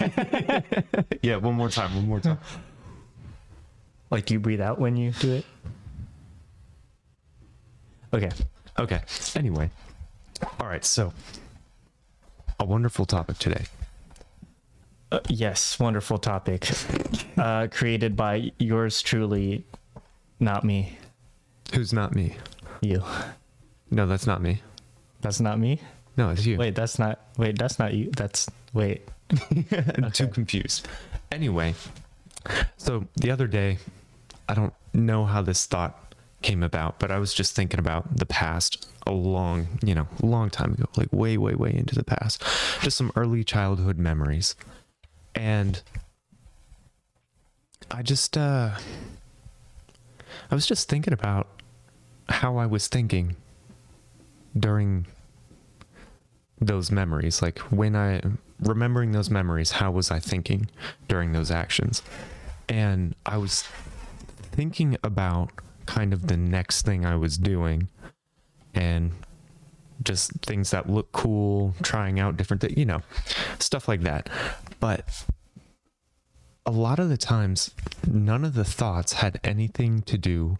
yeah, one more time. One more time. Like, do you breathe out when you do it? Okay. Okay. Anyway. All right. So, a wonderful topic today. Uh, yes, wonderful topic. Uh, created by yours truly, not me. Who's not me? You. No, that's not me. That's not me. No, it's you. Wait, that's not. Wait, that's not you. That's wait. I'm too confused. Anyway, so the other day, I don't know how this thought came about, but I was just thinking about the past a long, you know, long time ago, like way, way, way into the past. Just some early childhood memories. And I just, uh, I was just thinking about how I was thinking during those memories like when i remembering those memories how was i thinking during those actions? And i was thinking about kind of the next thing i was doing and just things that look cool trying out different things you know stuff like that. But a lot of the times none of the thoughts had anything to do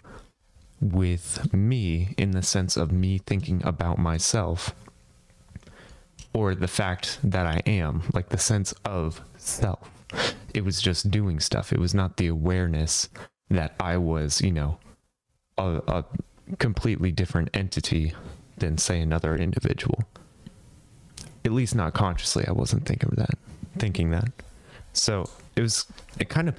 with me in the sense of me thinking about myself or the fact that I am, like the sense of self. It was just doing stuff. It was not the awareness that I was, you know, a, a completely different entity than, say, another individual. At least not consciously. I wasn't thinking that, thinking that. So it was, it kind of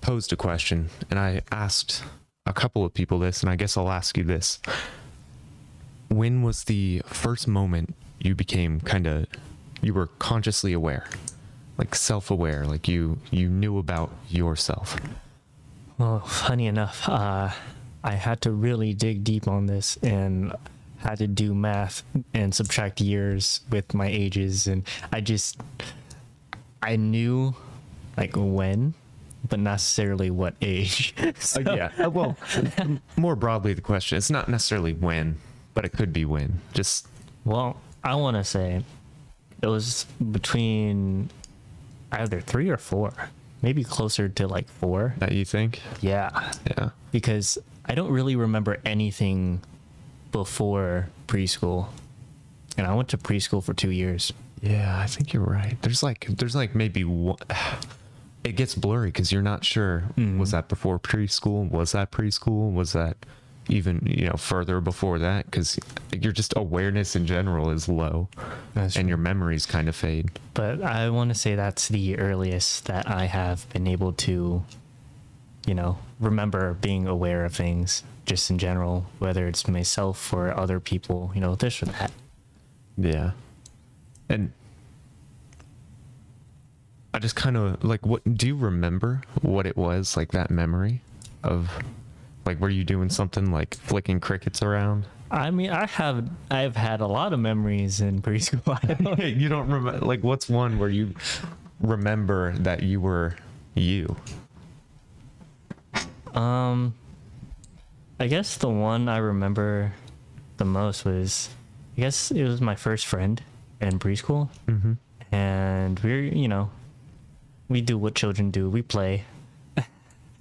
posed a question, and I asked a couple of people this, and I guess I'll ask you this. When was the first moment you became kind of you were consciously aware like self-aware like you you knew about yourself well funny enough uh, i had to really dig deep on this and had to do math and subtract years with my ages and i just i knew like when but not necessarily what age so. uh, yeah uh, well more broadly the question it's not necessarily when but it could be when just well I want to say it was between either three or four, maybe closer to like four. That you think? Yeah. Yeah. Because I don't really remember anything before preschool. And I went to preschool for two years. Yeah, I think you're right. There's like, there's like maybe one. It gets blurry because you're not sure. Mm-hmm. Was that before preschool? Was that preschool? Was that even you know further before that because your just awareness in general is low. That's and true. your memories kind of fade. But i want to say that's the earliest that i have been able to you know remember being aware of things just in general whether it's myself or other people you know this or that. Yeah. And i just kind of like what do you remember what it was like that memory of like, were you doing something like flicking crickets around? I mean, I have I've had a lot of memories in preschool. you don't remember like what's one where you remember that you were you? Um, I guess the one I remember the most was, I guess it was my first friend in preschool, mm-hmm. and we're you know, we do what children do. We play.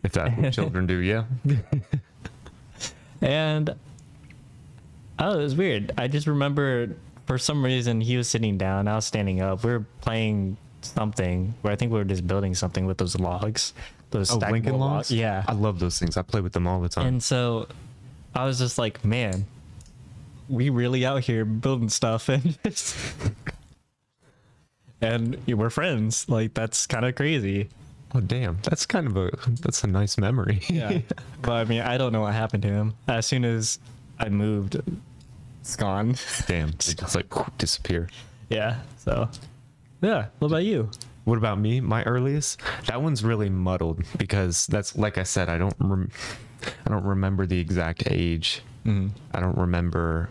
If that's what children do, yeah. and oh, it was weird. I just remember for some reason he was sitting down, I was standing up. We were playing something where I think we were just building something with those logs. Those oh, Lincoln logs? Yeah. I love those things. I play with them all the time. And so I was just like, man, we really out here building stuff and and we're friends. Like that's kind of crazy. Oh damn, that's kind of a that's a nice memory. yeah, but I mean, I don't know what happened to him. As soon as I moved, it's gone. Damn, it just like disappear. Yeah. So, yeah. What about you? What about me? My earliest? That one's really muddled because that's like I said. I don't. Rem- I don't remember the exact age. Mm-hmm. I don't remember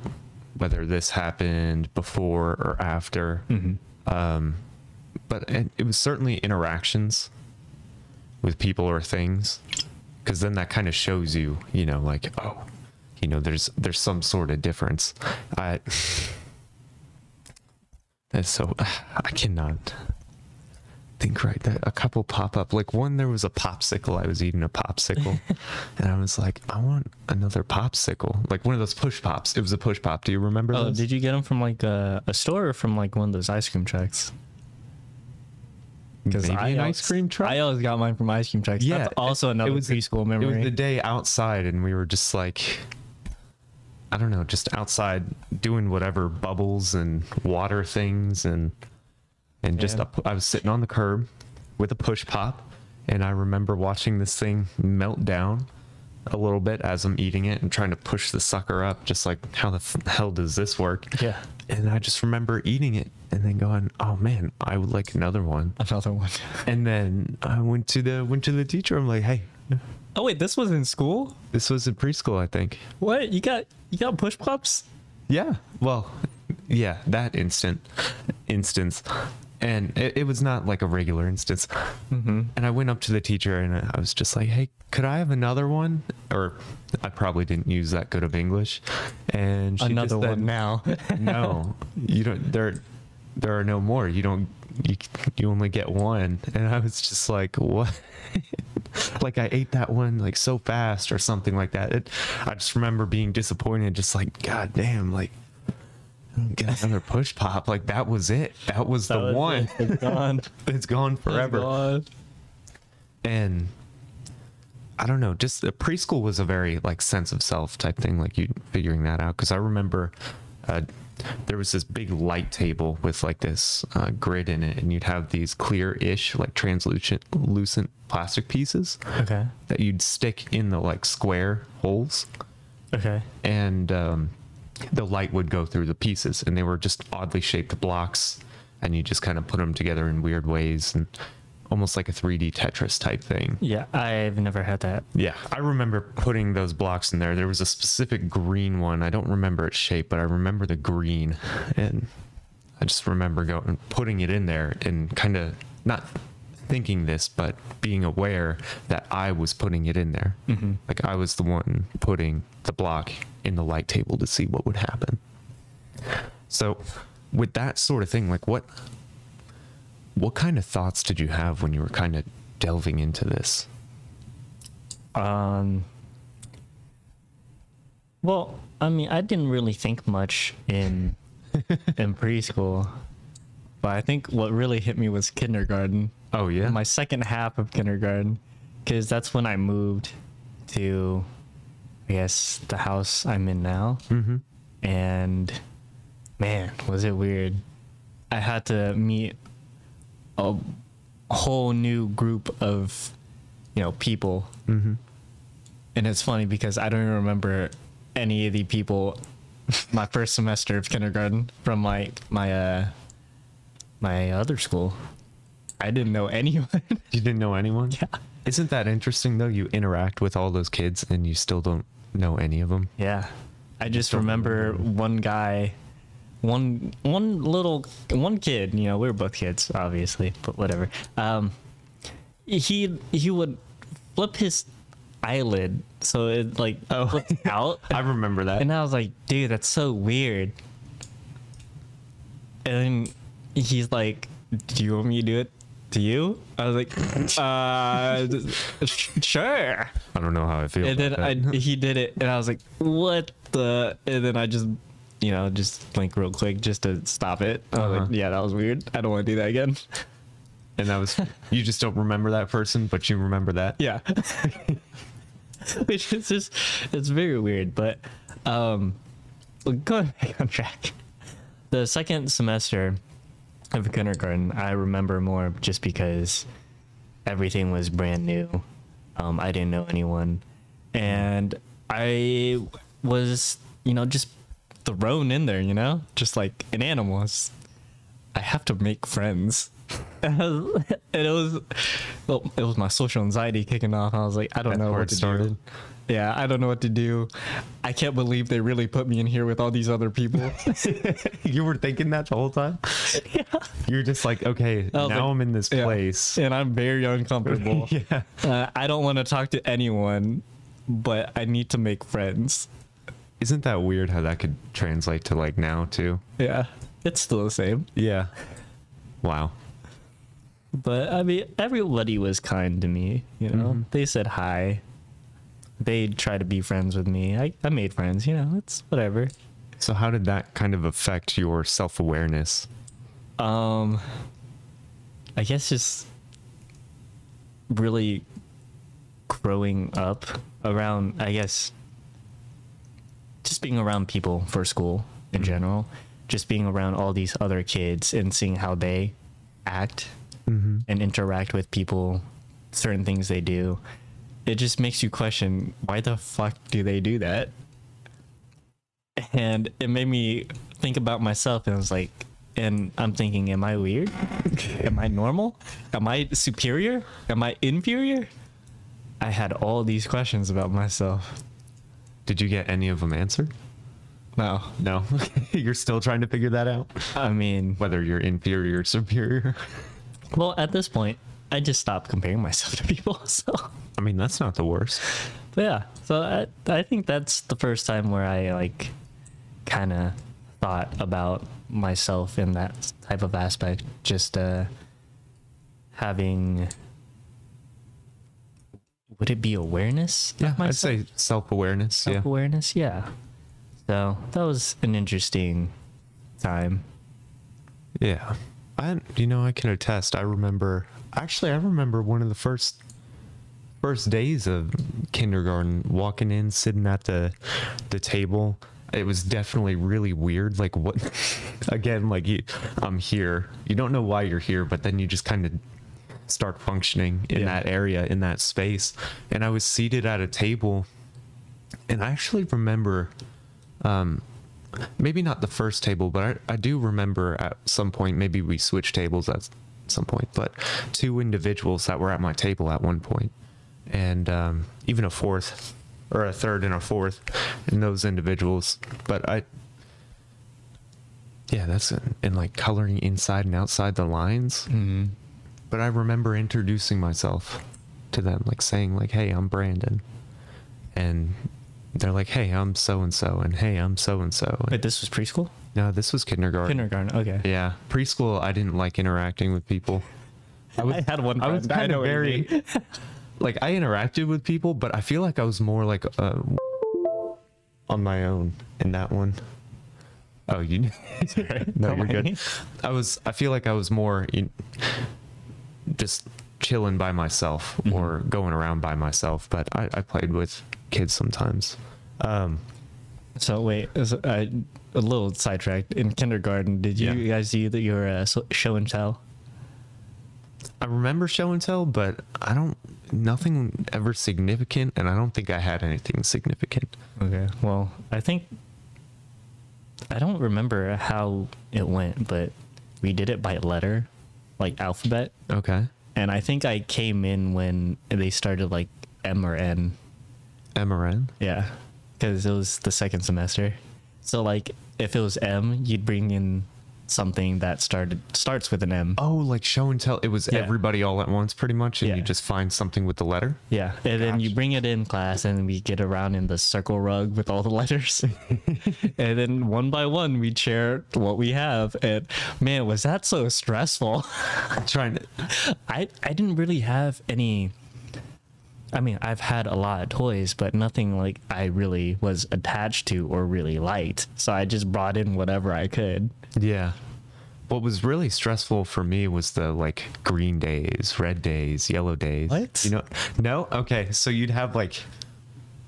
whether this happened before or after. Mm-hmm. Um, but it, it was certainly interactions with people or things because then that kind of shows you you know like oh you know there's there's some sort of difference i that's so i cannot think right that a couple pop up. Like one, there was a popsicle. I was eating a popsicle, and I was like, I want another popsicle, like one of those push pops. It was a push pop. Do you remember Oh, those? did you get them from like a, a store or from like one of those ice cream trucks? Maybe an always- ice cream truck. I always got mine from ice cream trucks. Yeah, That's also another it was the- preschool It was the day outside, and we were just like, I don't know, just outside doing whatever bubbles and water things, and and just Yeah. up, I was sitting on the curb with a push pop, and I remember watching this thing melt down a little bit as I'm eating it and trying to push the sucker up, just like how the f- hell does this work? yeah, And I just remember eating it and then going, oh man, I would like another one. another one. And then I went to the went to the teacher. I'm like, hey, Oh wait, this was in school. this was in preschool, I think. What you got? You got push pops? Yeah. Well, yeah, that instant instance. And it, it was not like a regular instance. Mm-hmm. And I went up to the teacher and I was just like, hey, could I have another one? Or I probably didn't use that good of English. And she Another just said, one now. no, you don't, there, there are no more. You don't, you, you only get one. And I was just like, what? like I ate that one like so fast or something like that. It, I just remember being disappointed, just like, God damn, like, get another push pop. Like that was it. That was That the was one. it. It's gone. it's gone forever. It's gone. And I don't know, just the preschool was a very like sense of self type thing, like you figuring that out. Cause I remember uh, there was this big light table with like this uh, grid in it, and you'd have these clear ish, like translucent lucent plastic pieces Okay. that you'd stick in the like square holes. Okay. And um, the light would go through the pieces, and they were just oddly shaped blocks, and you just kind of put them together in weird ways and almost like a 3D Tetris type thing. Yeah, I've never had that. Yeah, I remember putting those blocks in there. There was a specific green one. I don't remember its shape, but I remember the green, and I just remember going putting it in there and kind of not thinking this, but being aware that I was putting it in there. Mm-hmm. Like I was the one putting the block in the light table to see what would happen. So, with that sort of thing, like what what kind of thoughts did you have when you were kind of delving into this? Um. Well, I mean, I didn't really think much in in preschool, but I think what really hit me was kindergarten. Oh yeah. My second half of kindergarten, because that's when I moved to, I guess, the house I'm in now. mm-hmm. and man, was it weird. I had to meet a whole new group of, you know, people. Mm-hmm. And it's funny because I don't even remember any of the people my first semester of kindergarten from my my uh my other school. I didn't know anyone. You didn't know anyone? yeah. Isn't that interesting though? You interact with all those kids and you still don't know any of them. Yeah. I just Don't remember remember. one guy, one one little one kid, you know, we were both kids, obviously, but whatever. Um he he would flip his eyelid so it like Oh. flipped out. I remember that. And I was like, dude, that's so weird. And then he's like, Do you want me to do it to you? I was like, uh sure. I don't know how I feel. And then I he did it, and I was like, "What the?" And then I just, you know, just blink real quick just to stop it. I was Uh-huh. like, "Yeah, that was weird. I don't want to do that again." and that was you just don't remember that person, but you remember that. Yeah, which is just it's very weird. But um, going back on track, the second semester of kindergarten, I remember more just because everything was brand new. Um, I didn't know anyone, and I was, you know, just thrown in there, you know, just like an animal. It's- I have to make friends. and it was, well, it was my social anxiety kicking off. I was like, I don't That's know where what to started. do. Yeah, I don't know what to do. I can't believe they really put me in here with all these other people. you were thinking that the whole time. Yeah. You're just like, okay, now like, I'm in this yeah. place. and I'm very uncomfortable. yeah. uh, I don't want to talk to anyone, but I need to make friends. Isn't that weird how that could translate to like now too? Yeah, it's still the same. Yeah. Wow. but I mean, everybody was kind to me. You know, Mhm. they said hi. They tried to be friends with me. I, I made friends. You know, it's whatever. So how did that kind of affect your self-awareness? Um, I guess just really growing up around, I guess, just being around people for school in general, just being around all these other kids and seeing how they act Mm-hmm. and interact with people, certain things they do. It just makes you question why the fuck do they do that? And it made me think about myself and I was like, and I'm thinking, am I weird? Am I normal? Am I superior? Am I inferior? I had all these questions about myself. Did you get any of them answered? No, No. you're still trying to figure that out? I mean, Whether you're inferior or superior? well, at this point, I just stopped comparing myself to people. So, I mean, that's not the worst. but yeah, so I, I think that's the first time where I like kind of thought about myself in that type of aspect. Just uh, having, would it be awareness? Yeah, I'd say self-awareness. Self awareness. Yeah. So that was an interesting time. Yeah. I you know, I can attest. I remember actually I remember one of the first first days of kindergarten walking in sitting at the the table. It was definitely really weird like what again like you I'm here. You don't know why you're here, but then you just kind of start functioning in Yeah. that area in that space. And I was seated at a table and I actually remember um, maybe not the first table, but I, I do remember at some point, maybe we switched tables at some point, but two individuals that were at my table at one point, and um, even a fourth or a third and a fourth in those individuals. But I, yeah, that's in, in like coloring inside and outside the lines. Mm-hmm. But I remember introducing myself to them, like saying, like, "Hey, I'm Brandon," and they're like, "Hey, I'm so and so," and "Hey, I'm so and so." Wait, this was preschool? No, this was kindergarten. Kindergarten. Okay. Yeah, preschool. I didn't like interacting with people. I was, I had one I was friend. I kind of very, like, I interacted with people, but I feel like I was more like uh, on my own in that one. Oh, you? no, you're good. I was. I feel like I was more in, just chilling by myself Mm-hmm. or going around by myself. But I, I played with kids sometimes. Um, So wait, is- uh, a little sidetracked. In kindergarten, did you Yeah. guys do the, your uh, so- show and tell? I remember show and tell, but I don't. Nothing ever significant, and I don't think I had anything significant. Okay. Well, I think I don't remember how it went, but we did it by letter, like alphabet, Okay. and I think I came in when they started like M or N. MRN. Yeah, because it was the second semester. So like, if it was M, you'd bring in something that started starts with an M. Oh, like show and tell. It was Yeah. everybody all at once, pretty much, and Yeah. you just find something with the letter. Yeah, and then you bring it in class, and we get around in the circle rug with all the letters, and then one by one we share what we have. And man, was that so stressful! Trying to. I I didn't really have any. I mean, I've had a lot of toys, but nothing like I really was attached to or really liked. So I just brought in whatever I could. Yeah. What was really stressful for me was the like green days, red days, yellow days. What? You know? No. Okay. So you'd have like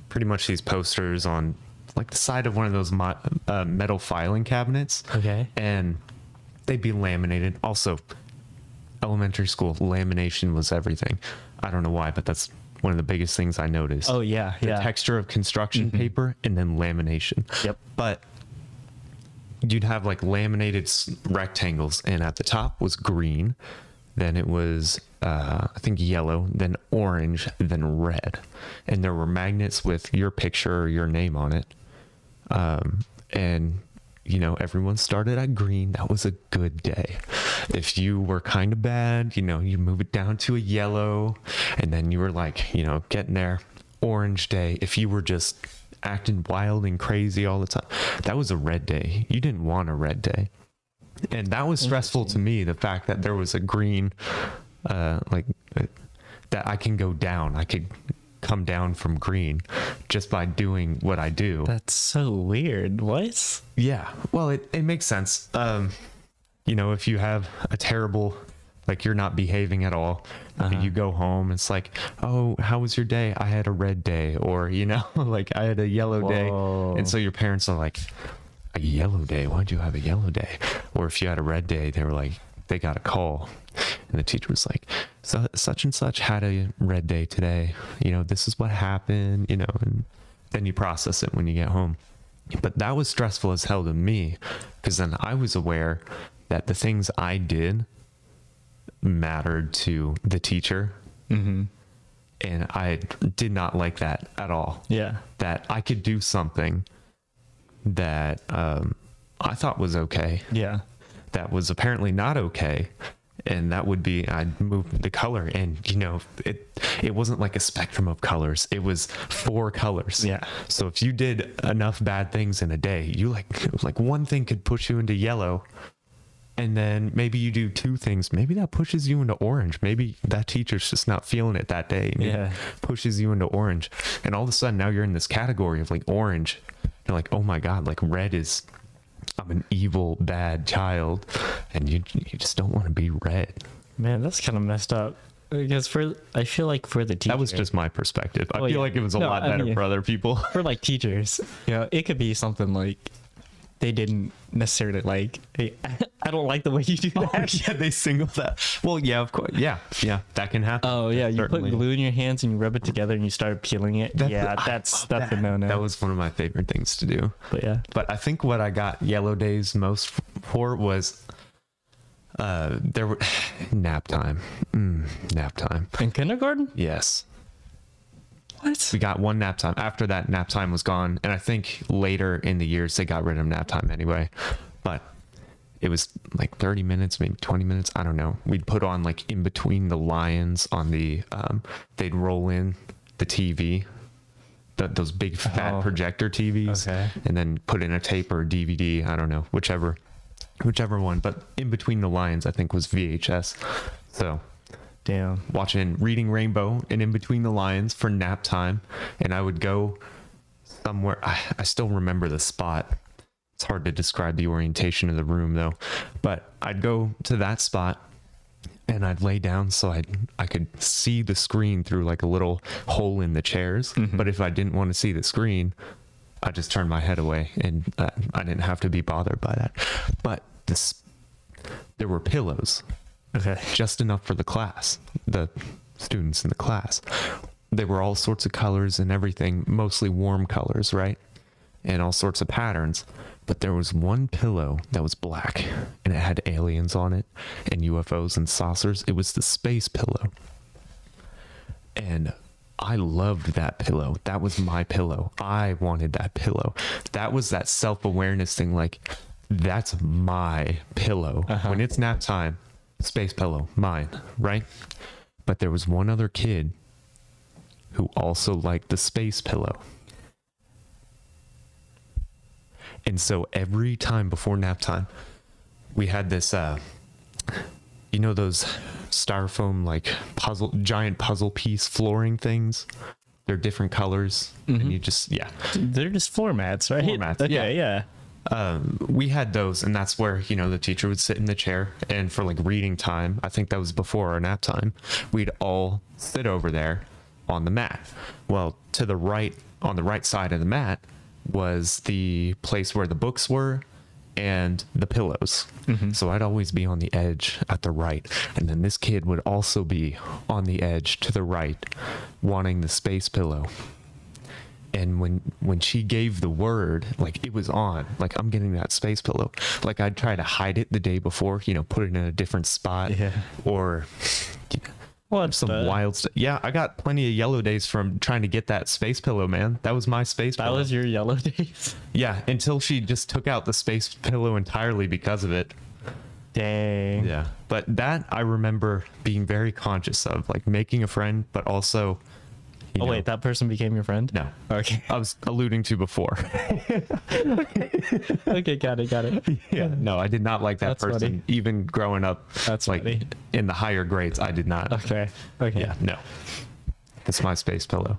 pretty much these posters on like the side of one of those mo- uh, metal filing cabinets. Okay. and they'd be laminated. Also, elementary school lamination was everything. I don't know why, but that's one of the biggest things I noticed. Oh yeah, the yeah. Mm-hmm. texture of construction paper and then lamination. Yep. But you'd have like laminated rectangles, and at the top was green, then it was uh, I think yellow, then orange, then red, and there were magnets with your picture or your name on it. Um, and you know everyone started at green. That was a good day. If you were kind of bad, you know you move it down to a yellow, and then you were like you know getting there. Orange day. If you were just acting wild and crazy all the time, that was a red day. You didn't want a red day. And that was stressful to me, the fact that there was a green uh, like uh, that I can go down. I could come down from green just by doing what I do. That's so weird. What? Yeah. Well, it, it makes sense. Um, you know, if you have a terrible, like you're not behaving at all, Uh-huh. you go home, it's like, oh, how was your day? I had a red day. Or, you know, like I had a yellow day. And so your parents are like, a yellow day? Why'd you have a yellow day? Or if you had a red day, they were like, they got a call. And the teacher was like, so, such and such had a red day today. You know, this is what happened, you know, and then you process it when you get home. But that was stressful as hell to me because then I was aware that the things I did mattered to the teacher. Mm-hmm. And I did not like that at all. Yeah. That I could do something that um, I thought was okay, Yeah. That was apparently not okay. And that would be I'd move the color, and you know it. It wasn't like a spectrum of colors; it was four colors. Yeah. So if you did enough bad things in a day, you like like one thing could push you into yellow, and then maybe you do two things. Maybe that pushes you into orange. Maybe that teacher's just not feeling it that day. Maybe Yeah. Pushes you into orange, and all of a sudden now you're in this category of like orange. You're like, oh my god, like red is. I'm an evil, bad child, and you you just don't want to be red. Man, that's kind of messed up. Because for I feel like for the teacher, That was just my perspective. I feel yeah. like it was a No, lot I better mean- for other people. for like teachers. yeah, it could be something like they didn't necessarily like. Hey, I don't like the way you do that. yeah, they single that. Well, yeah, of course. Yeah, yeah, that can happen. Oh yeah, you Certainly. put glue in your hands and you rub it together and you start peeling it. That's- yeah, that's that's a that. no no. That was one of my favorite things to do. but yeah. But I think what I got yellow days most for was uh there were nap time. Mm, nap time. In kindergarten? Yes. What? We got one nap time. After that nap time was gone, and I think later in the years they got rid of nap time anyway. But it was like 30 minutes, maybe 20 minutes. I don't know. We'd put on like in between the lions on the um they'd roll in the TV. The, those big fat Oh. projector TVs Okay. and then put in a tape or a DVD, I don't know, whichever whichever one, but in between the lions I think was VHS. So, Damn. watching Reading Rainbow and In Between the Lions for nap time. And I would go somewhere. I, I still remember the spot. It's hard to describe the orientation of the room though. But I'd go to that spot and I'd lay down so I I could see the screen through like a little hole in the chairs. But if I didn't want to see the screen, I just turned my head away and uh, I didn't have to be bothered by that. But this there were pillows Okay. just enough for the class, the students in the class. They were all sorts of colors and everything, mostly warm colors, right? And all sorts of patterns. But there was one pillow that was black and it had aliens on it and UFOs and saucers. It was the space pillow. And I loved that pillow. That was my pillow. I wanted that pillow. That was that self awareness thing. Like, that's my pillow. Uh-huh. When it's nap time, space pillow, mine, right? But there was one other kid who also liked the space pillow. And so every time before nap time, we had this uh you know those styrofoam like puzzle giant puzzle piece flooring things? They're different colors and you just yeah. They're just floor mats, right? Floor mats, Okay, yeah. yeah. Um, we had those, and that's where you know the teacher would sit in the chair, and for like reading time, I think that was before our nap time, we'd all sit over there on the mat. Well, to the right, on the right side of the mat, was the place where the books were and the pillows. So I'd always be on the edge at the right, and then this kid would also be on the edge to the right, wanting the space pillow and when when she gave the word like it was on like i'm getting that space pillow like i'd try to hide it the day before you know put it in a different spot Yeah. or What some the- wild stuff yeah i got plenty of yellow days from trying to get that space pillow man that was my space That pillow was your yellow days. yeah until she just took out the space pillow entirely because of it Dang. yeah but that i remember being very conscious of like making a friend but also you Oh know- wait, that person became your friend? no. Okay. I was alluding to before. okay, got it, got it. yeah. No, I did not like that That's person. funny. Even growing up, That's like funny. in the higher grades, I did not. Okay. Okay. Yeah. No. It's my space pillow.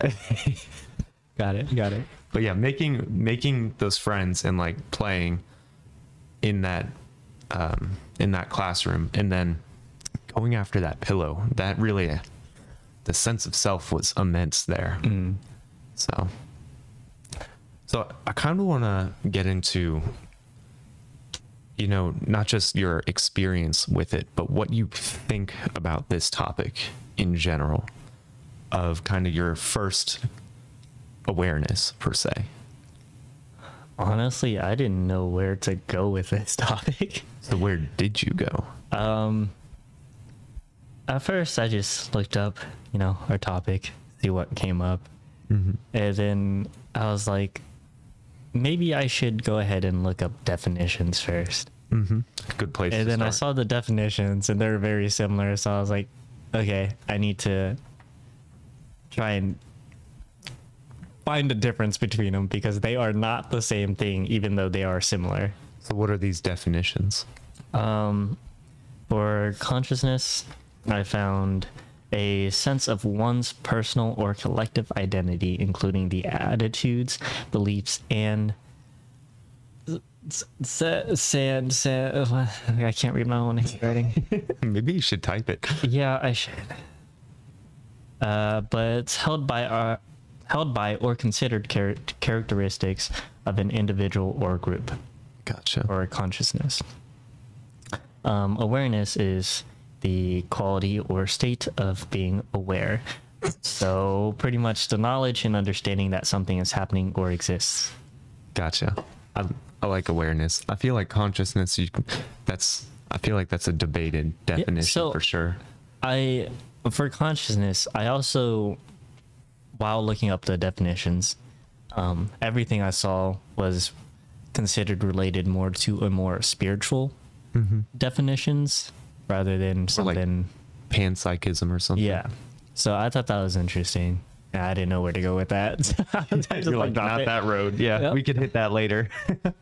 Got it. Got it. but yeah making making those friends and like playing in that um in that classroom and then going after that pillow that really the sense of self was immense there Mm. so so i kind of want to get into you know not just your experience with it but what you think about this topic in general of kind of your first awareness per se Honestly, I didn't know where to go with this topic. So where did you go? Um, at first, I just looked up, you know, our topic, see what came up, Mm-hmm. and then I was like, maybe I should go ahead and look up definitions first. Mm-hmm. Good place. And then I saw the definitions, and they're very similar. So I was like, okay, I need to try and find a difference between them because they are not the same thing, even though they are similar. So what are these definitions? Um, for consciousness, I found a sense of one's personal or collective identity, including the attitudes, beliefs, and sand, sand. I can't read my own handwriting. Maybe you should type it. yeah, I should. Uh, but it's held by uh, held by or considered char- characteristics of an individual or group Gotcha. or a consciousness. Um, awareness is the quality or state of being aware. So, pretty much the knowledge and understanding that something is happening or exists. Gotcha. I, I like awareness. I feel like consciousness. You that's. I feel like that's a debated definition so- for sure. I, for consciousness, I also, while looking up the definitions, um, everything I saw was considered related more to a more spiritual definitions rather than Or like something. panpsychism or something. Yeah. So I thought that was interesting. I didn't know where to go with that. I You're like dropped not it. that road. Yeah, Yep. we could hit that later.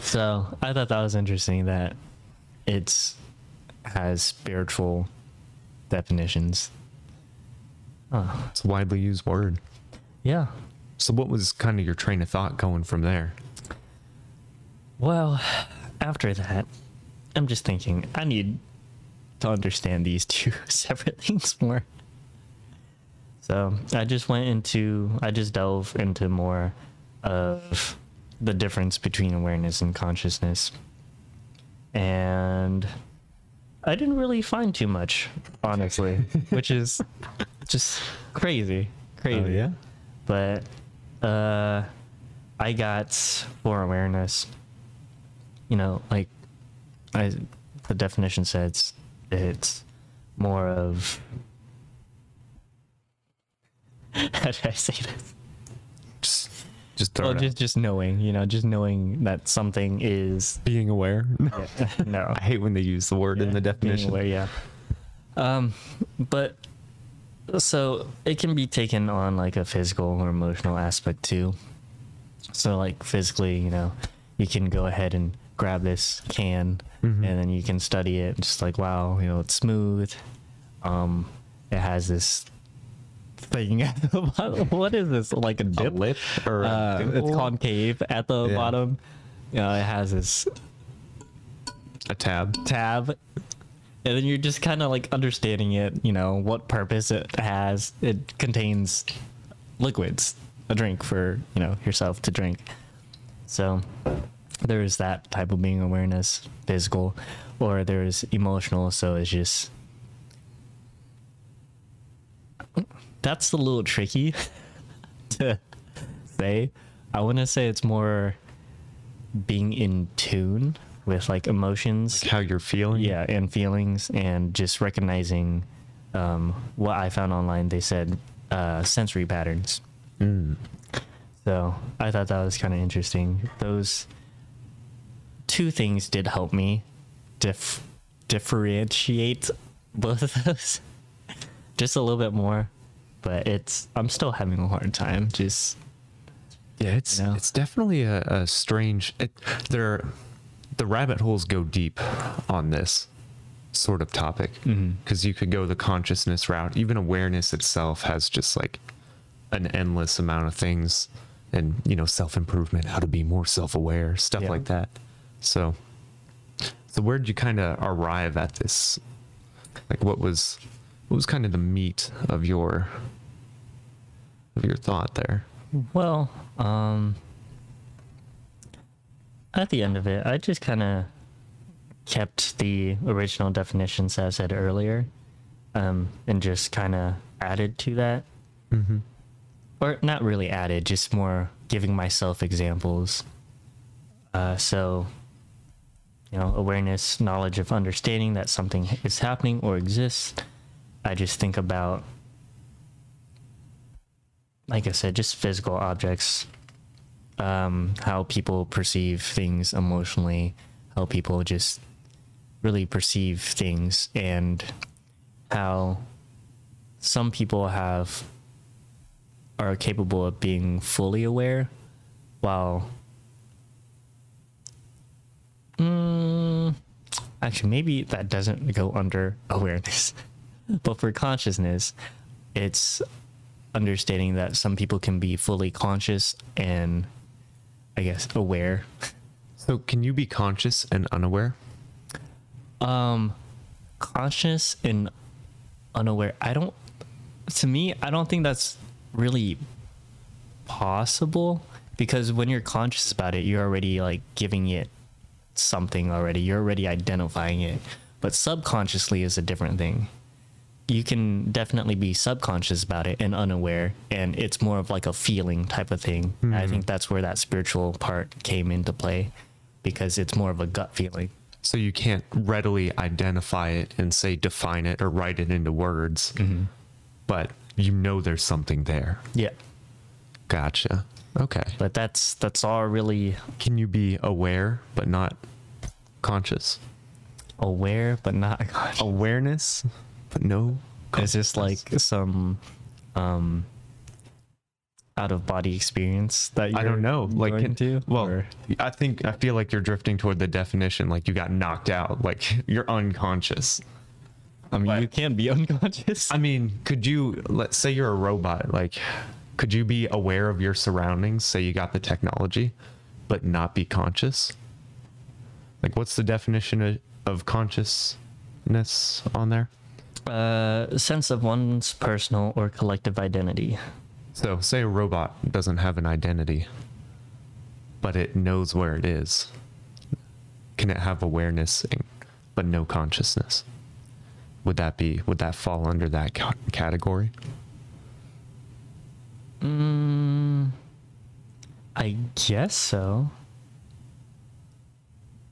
So I thought that was interesting that it's has spiritual definitions. Oh, it's a widely used word. yeah. So what was kind of your train of thought going from there? Well, after that, I'm just thinking I need to understand these two separate things more. So I just went into, I just delve into more of the difference between awareness and consciousness. And I didn't really find too much, honestly, which is just crazy. Crazy yeah but uh i got for awareness you know like i the definition says it's more of how should i say this Just, just throw well just just knowing you know just knowing that something is being aware. no I hate when they use the word in the being definition. aware, yeah. Um, but so it can be taken on like a physical or emotional aspect too. So like physically, you know, you can go ahead and grab this can Mhm. and then you can study it. Just like wow, you know, it's smooth. Um, it has this thing at the bottom. What is this? Like a A dip? lip or a Uh, it's concave at the Yeah. bottom. You know, it has this a tab. tab and then you're just kind of like understanding it you know what purpose it has it contains liquids a drink for you know yourself to drink so there's that type of being awareness physical or there's emotional so it's just that's a little tricky to say i want to say it's more being in tune with like emotions How you're feeling. yeah and feelings and just recognizing um, what i found online they said uh, sensory patterns Mm. so i thought that was kind of interesting those two things did help me dif- differentiate both of those just a little bit more but it's I'm still having a hard time. Just Yeah, it's You know? it's definitely a, a strange. It, there, the rabbit holes go deep on this sort of topic mm-hmm. because you could go the consciousness route. Even awareness itself has just like an endless amount of things, and you know, self improvement, how to be more self aware, stuff Yeah. like that. So, so where did you kind of arrive at this? Like, what was what was kind of the meat of your of your thought there? well, um, at the end of it, I just kind of kept the original definitions as I said earlier, um, and just kind of added to that. Mm-hmm. or not really added, just more giving myself examples. Uh, so, you know, awareness, knowledge of understanding that something is happening or exists. I just think about, like I said, just physical objects, um, how people perceive things emotionally, how people just really perceive things, and how some people have are capable of being fully aware while mm, actually maybe that doesn't go under awareness but for consciousness it's understanding that some people can be fully conscious and i guess aware So, can you be conscious and unaware? um conscious and unaware i don't to me i don't think that's really possible because when you're conscious about it you're already like giving it something already. You're already identifying it. But subconsciously is a different thing. You can definitely be subconscious about it and unaware and it's more of like a feeling type of thing. I mm-hmm. think that's where that spiritual part came into play because it's more of a gut feeling. So, you can't readily identify it and say define it or write it into words, mm-hmm. but you know there's something there. yeah. Gotcha. Okay. but that's that's all really Can you be aware but not conscious? aware but not conscious. Awareness but no. Is this like some um out of body experience that you're I don't know. Like, can, to? well, or- I think I feel like you're drifting toward the definition. Like you got knocked out. Like you're unconscious. I mean, but- you can be unconscious. I mean, could you let's say you're a robot, like could you be aware of your surroundings, say you got the technology, but not be conscious? Like what's the definition of, of consciousness on there? Uh, sense of one's personal or collective identity. So say a robot doesn't have an identity, but it knows where it is. Can it have awareness and- but no consciousness? Would that be would that fall under that category? Mm, I guess so.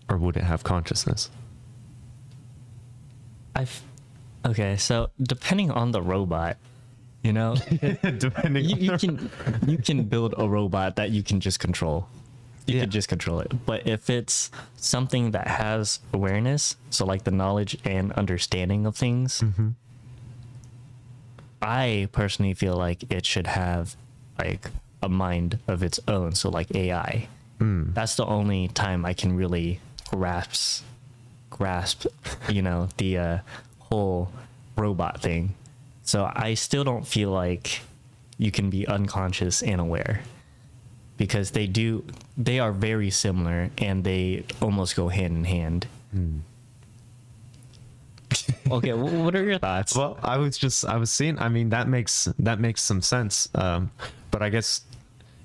Or would it have consciousness? I've okay. So depending on the robot, you know, Depending you, you can you can build a robot that you can just control. You Yeah. can just control it. But if it's something that has awareness, so like the knowledge and understanding of things, Mm-hmm. I personally feel like it should have like a mind of its own. So like AI. Mm. That's the only time I can really grasp grasp, you know, the uh, whole robot thing. So I still don't feel like you can be unconscious and aware because they do they are very similar and they almost go hand in hand. okay, what are your thoughts? Well, I was just I was seeing. I mean, that makes that makes some sense. Um, but I guess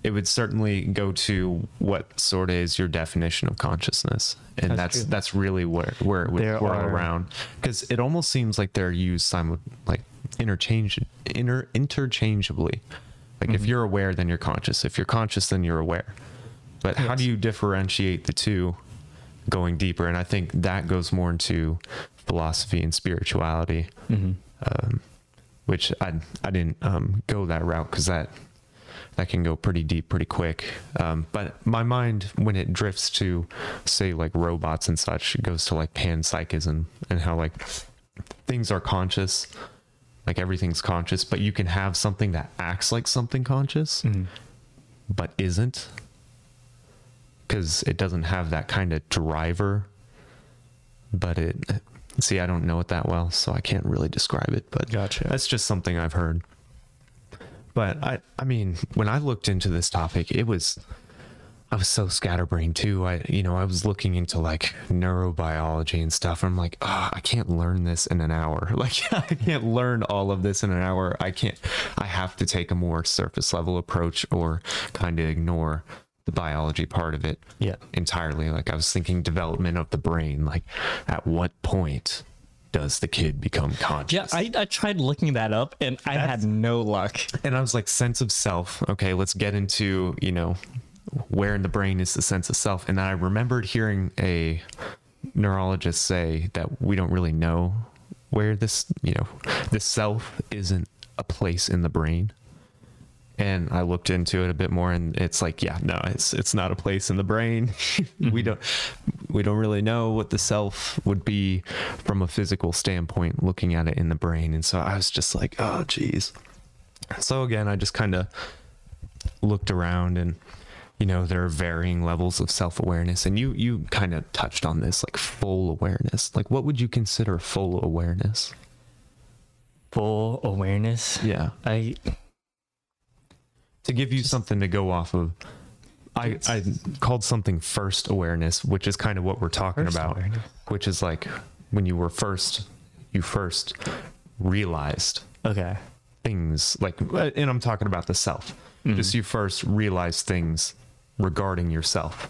it would certainly go to what sort of is your definition of consciousness, and That's that's that's, really where where it would There whirl are- around because it almost seems like they're used simul like interchange inter interchangeably. Like if you're aware, then you're conscious. If you're conscious, then you're aware. But how do you differentiate the two going deeper? And I think that goes more into philosophy and spirituality Mhm. um, which I I didn't um, go that route because that that can go pretty deep pretty quick. Um, but my mind, when it drifts to say like robots and such, it goes to like panpsychism and how like things are conscious, like everything's conscious, but you can have something that acts like something conscious, but isn't because it doesn't have that kind of driver. But it, see, I don't know it that well, so I can't really describe it. But Gotcha. that's just something I've heard. But I, I mean, when I looked into this topic, it was, I was so scatterbrained too. I, you know, I was looking into like neurobiology and stuff. I'm like, oh, I can't learn this in an hour. Like, I can't learn all of this in an hour. I can't, I have to take a more surface level approach or kind of ignore the biology part of it Yeah. entirely. Like, I was thinking development of the brain. Like, at what point does the kid become conscious? Yeah, I, I tried looking that up and I had no luck. and I was like, sense of self. Okay, let's get into, you know, where in the brain is the sense of self. And then I remembered hearing a neurologist say that we don't really know where this, you know, the self isn't a place in the brain. And I looked into it a bit more and it's like, yeah, no, it's it's not a place in the brain. we mm-hmm. don't we don't really know what the self would be from a physical standpoint looking at it in the brain. And so I was just like, oh geez. So again, I just kind of looked around and you know there are varying levels of self-awareness and you you kind of touched on this like full awareness like what would you consider full awareness Full awareness. yeah I to give you something to go off of i i called something first awareness which is kind of what we're talking First about awareness. which is like when you were first you first realized okay. things like uh, and i'm talking about the self mm-hmm. just you first realize things regarding yourself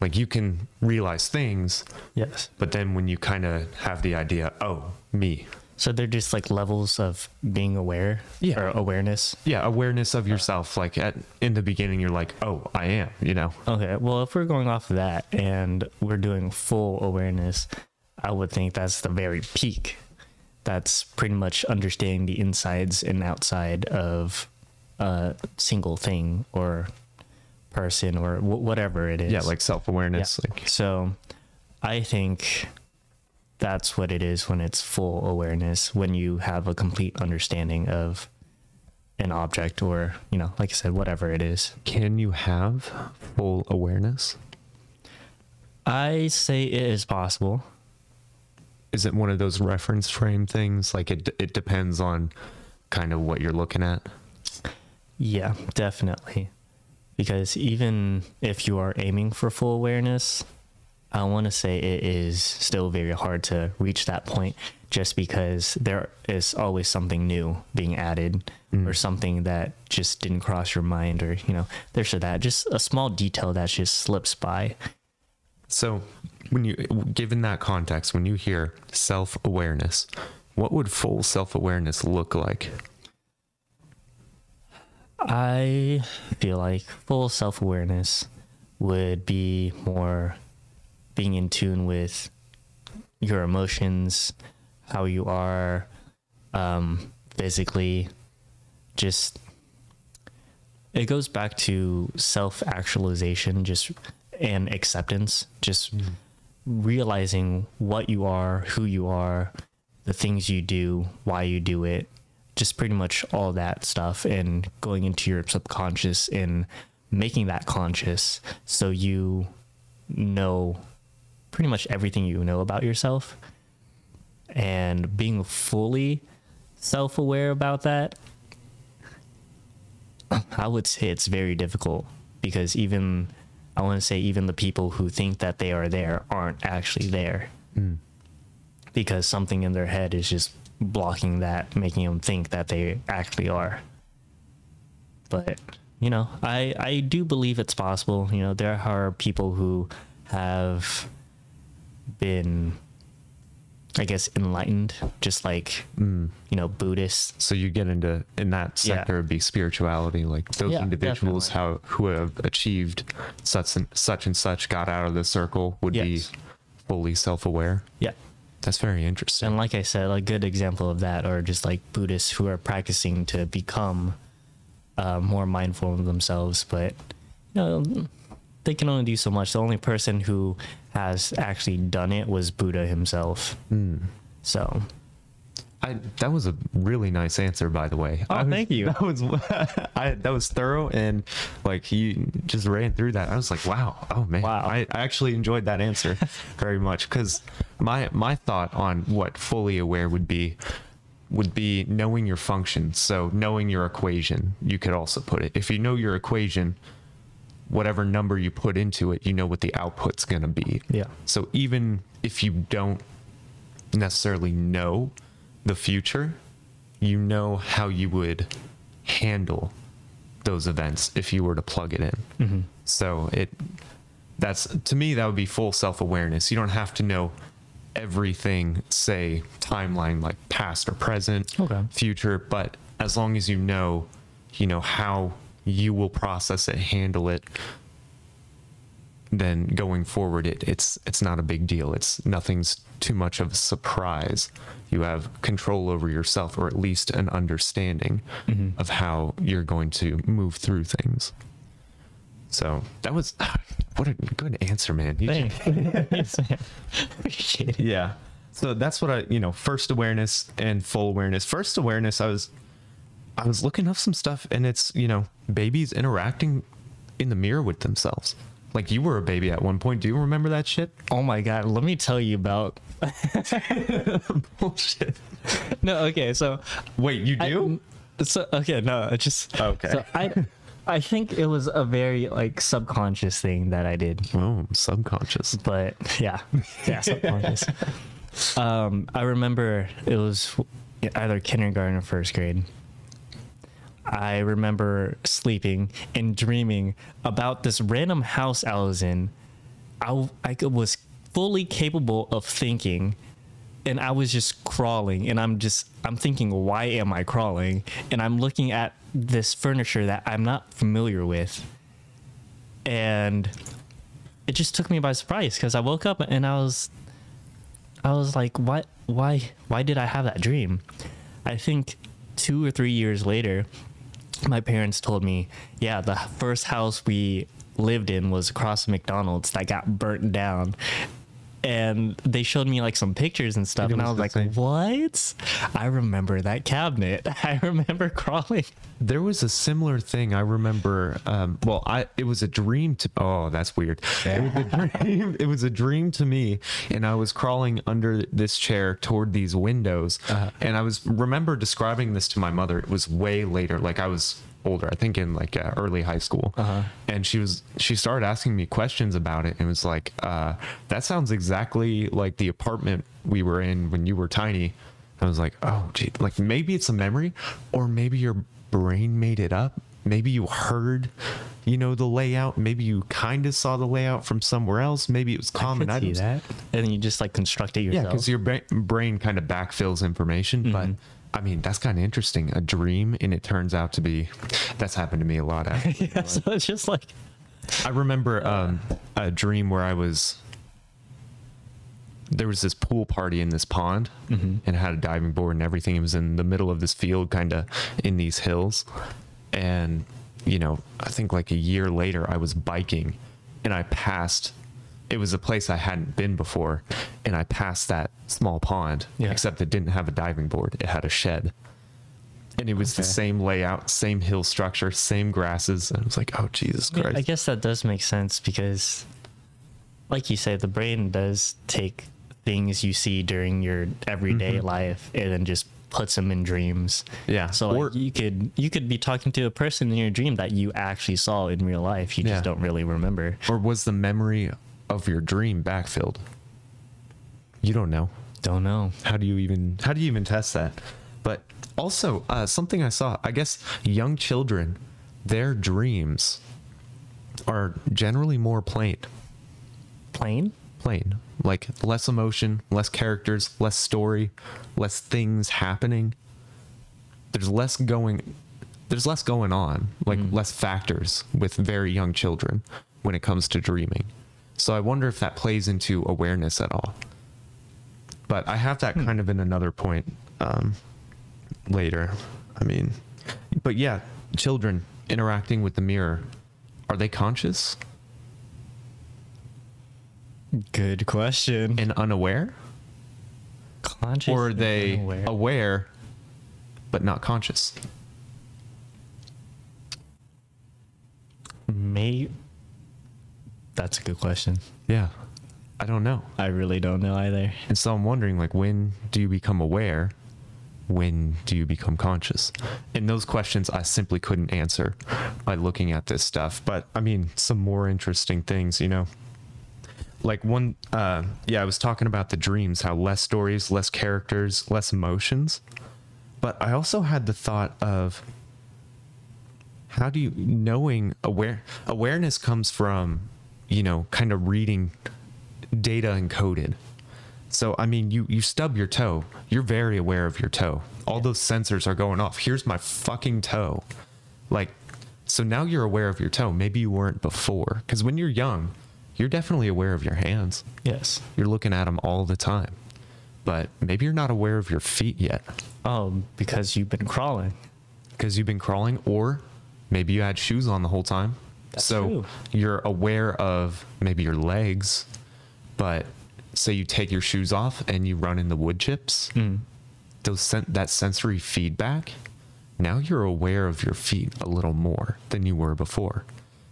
like you can realize things Yes. but then when you kind of have the idea oh me So they're just like levels of being aware. Yeah. Or awareness. yeah awareness of yourself like at in the beginning you're like oh i am you know Okay. Well, if we're going off of that and we're doing full awareness, I would think that's the very peak. That's pretty much understanding the insides and outside of a single thing or person or w- whatever it is. yeah like self-awareness Yeah. like So I think that's what it is when it's full awareness, when you have a complete understanding of an object or, you know, like I said, whatever it is. can you have full awareness I say it is possible. is it one of those reference frame things like it it depends on kind of what you're looking at Yeah, definitely. Because even if you are aiming for full awareness, I want to say it is still very hard to reach that point just because there is always something new being added mm. or something that just didn't cross your mind or, you know, there's that. Just a small detail that just slips by. So, when you given that context, when you hear self-awareness, what would full self-awareness look like? I feel like full self awareness would be more being in tune with your emotions, how you are um, physically. Just it goes back to self actualization, just and acceptance. Just realizing what you are, who you are, the things you do, why you do it, just pretty much all that stuff, and going into your subconscious and making that conscious so you know pretty much everything you know about yourself and being fully self aware about that. I would say it's very difficult because even I want to say even the people who think that they are there aren't actually there hmm. because something in their head is just blocking that, making them think that they actually are. But you know, I I do believe it's possible. You know, there are people who have been, I guess, enlightened, just like you know Buddhists. So you get into in that Yeah. sector would be spirituality, like those Yeah, individuals definitely. how who have achieved such and such and such, got out of the circle, would Yes. be fully self-aware. Yeah. That's very interesting. And like I said, a good example of that are just like Buddhists who are practicing to become uh, more mindful of themselves, but you know they can only do so much. The only person who has actually done it was Buddha himself. Hmm. So I that was a really nice answer, by the way. Oh, was- thank you. That was I that was thorough and like he just ran through that. I was like, wow, oh man, Wow. I, I actually enjoyed that answer very much because my my thought on what fully aware would be would be knowing your function. So knowing your equation, you could also put it. If you know your equation, whatever number you put into it, you know what the output's going to be. Yeah. So even if you don't necessarily know the future, you know how you would handle those events if you were to plug it in. Mm-hmm. So it that's to me that would be full self-awareness. You don't have to know everything say timeline like past or present, Okay. future, but as long as you know, you know how you will process it, handle it, then going forward it it's it's not a big deal. It's nothing's too much of a surprise. You have control over yourself or at least an understanding mm-hmm. of how you're going to move through things. So that was what a good answer man. You- Thanks. Appreciate it. yeah. So that's what i you know first awareness and full awareness. First awareness i was i was looking up some stuff and it's you know babies interacting in the mirror with themselves like you were a baby at one point do you remember that shit Oh my god, let me tell you about. bullshit No, okay, so wait you do I, so okay, no, it just Okay. So I, I think it was a very like subconscious thing that I did, oh subconscious but yeah, yeah, subconscious. um, I remember it was either kindergarten or first grade. I remember sleeping and dreaming about this random house I was in. I, I was fully capable of thinking and I was just crawling and I'm just I'm thinking why am I crawling? And I'm looking at this furniture that I'm not familiar with. And it just took me by surprise because I woke up and I was I was like what why why did I have that dream? I think 2 or 3 years later my parents told me yeah the first house we lived in was across McDonald's that got burnt down and they showed me like some pictures and stuff and I was like same. what I remember that cabinet I remember crawling There was a similar thing I remember. Um, well, I it was a dream to. Oh, that's weird. It was a dream. It was a dream to me, and I was crawling under this chair toward these windows, and I was remember describing this to my mother. It was way later, like I was older, I think in like uh, early high school, and she was she started asking me questions about it, and was like, uh, "That sounds exactly like the apartment we were in when you were tiny." I was like, oh, gee, like maybe it's a memory, or maybe your brain made it up. Maybe you heard, you know, the layout. Maybe you kind of saw the layout from somewhere else. Maybe it was common I could see items. that and then you just like construct it Yeah, yourself because your bra- brain kind of backfills information. But I mean, that's kind of interesting. A dream, and it turns out to be. That's happened to me a lot. Actually. yeah, so it's just like I remember um, a dream where I was. There was this pool party in this pond, and it had a diving board and everything. It was in the middle of this field, kind of in these hills, and you know, I think like a year later, I was biking, and I passed. It was a place I hadn't been before, and I passed that small pond. Yeah. Except it didn't have a diving board; it had a shed and it was the same layout, same hill structure, same grasses. And I was like, oh Jesus Yeah, Christ! I guess that does make sense because, like you said, the brain does take things you see during your everyday mm-hmm. life and then just puts them in dreams. Yeah, So like, or- you could you could be talking to a person in your dream that you actually saw in real life. You Yeah. just don't really remember. Or was the memory of your dream backfilled? You don't know. Don't know. How do you even how do you even test that? But also, uh, something I saw. I guess young children, their dreams are generally more plain. Plain. Plain, like less emotion, less characters, less story, less things happening. There's less going. There's less going on, like less factors with very young children when it comes to dreaming. So I wonder if that plays into awareness at all. But I have that kind of in another point um, later. I mean, but yeah, children interacting with the mirror, are they conscious Good question. and unaware? Conscious or are they unaware. aware but not conscious? May. That's a good question. Yeah. I don't know. I really don't know either. And so I'm wondering like when do you become aware? When do you become conscious? And those questions I simply couldn't answer by looking at this stuff. But I mean, some more interesting things, you know. Like one uh yeah, I was talking about the dreams, how less stories, less characters, less emotions. But I also had the thought of how do you knowing aware awareness comes from, you know, kind of reading data encoded. So I mean, you you stub your toe. You're very aware of your toe. All those sensors are going off. Here's my fucking toe. Like, so now you're aware of your toe. Maybe you weren't before. Because when you're young, you're definitely aware of your hands. Yes. You're looking at them all the time. But maybe you're not aware of your feet yet Oh, because you've been crawling. because you've been crawling, or maybe you had shoes on the whole time. That's so true. you're aware of maybe your legs, but say you take your shoes off and you run in the wood chips, Mm. those sen- that sensory feedback. Now you're aware of your feet a little more than you were before.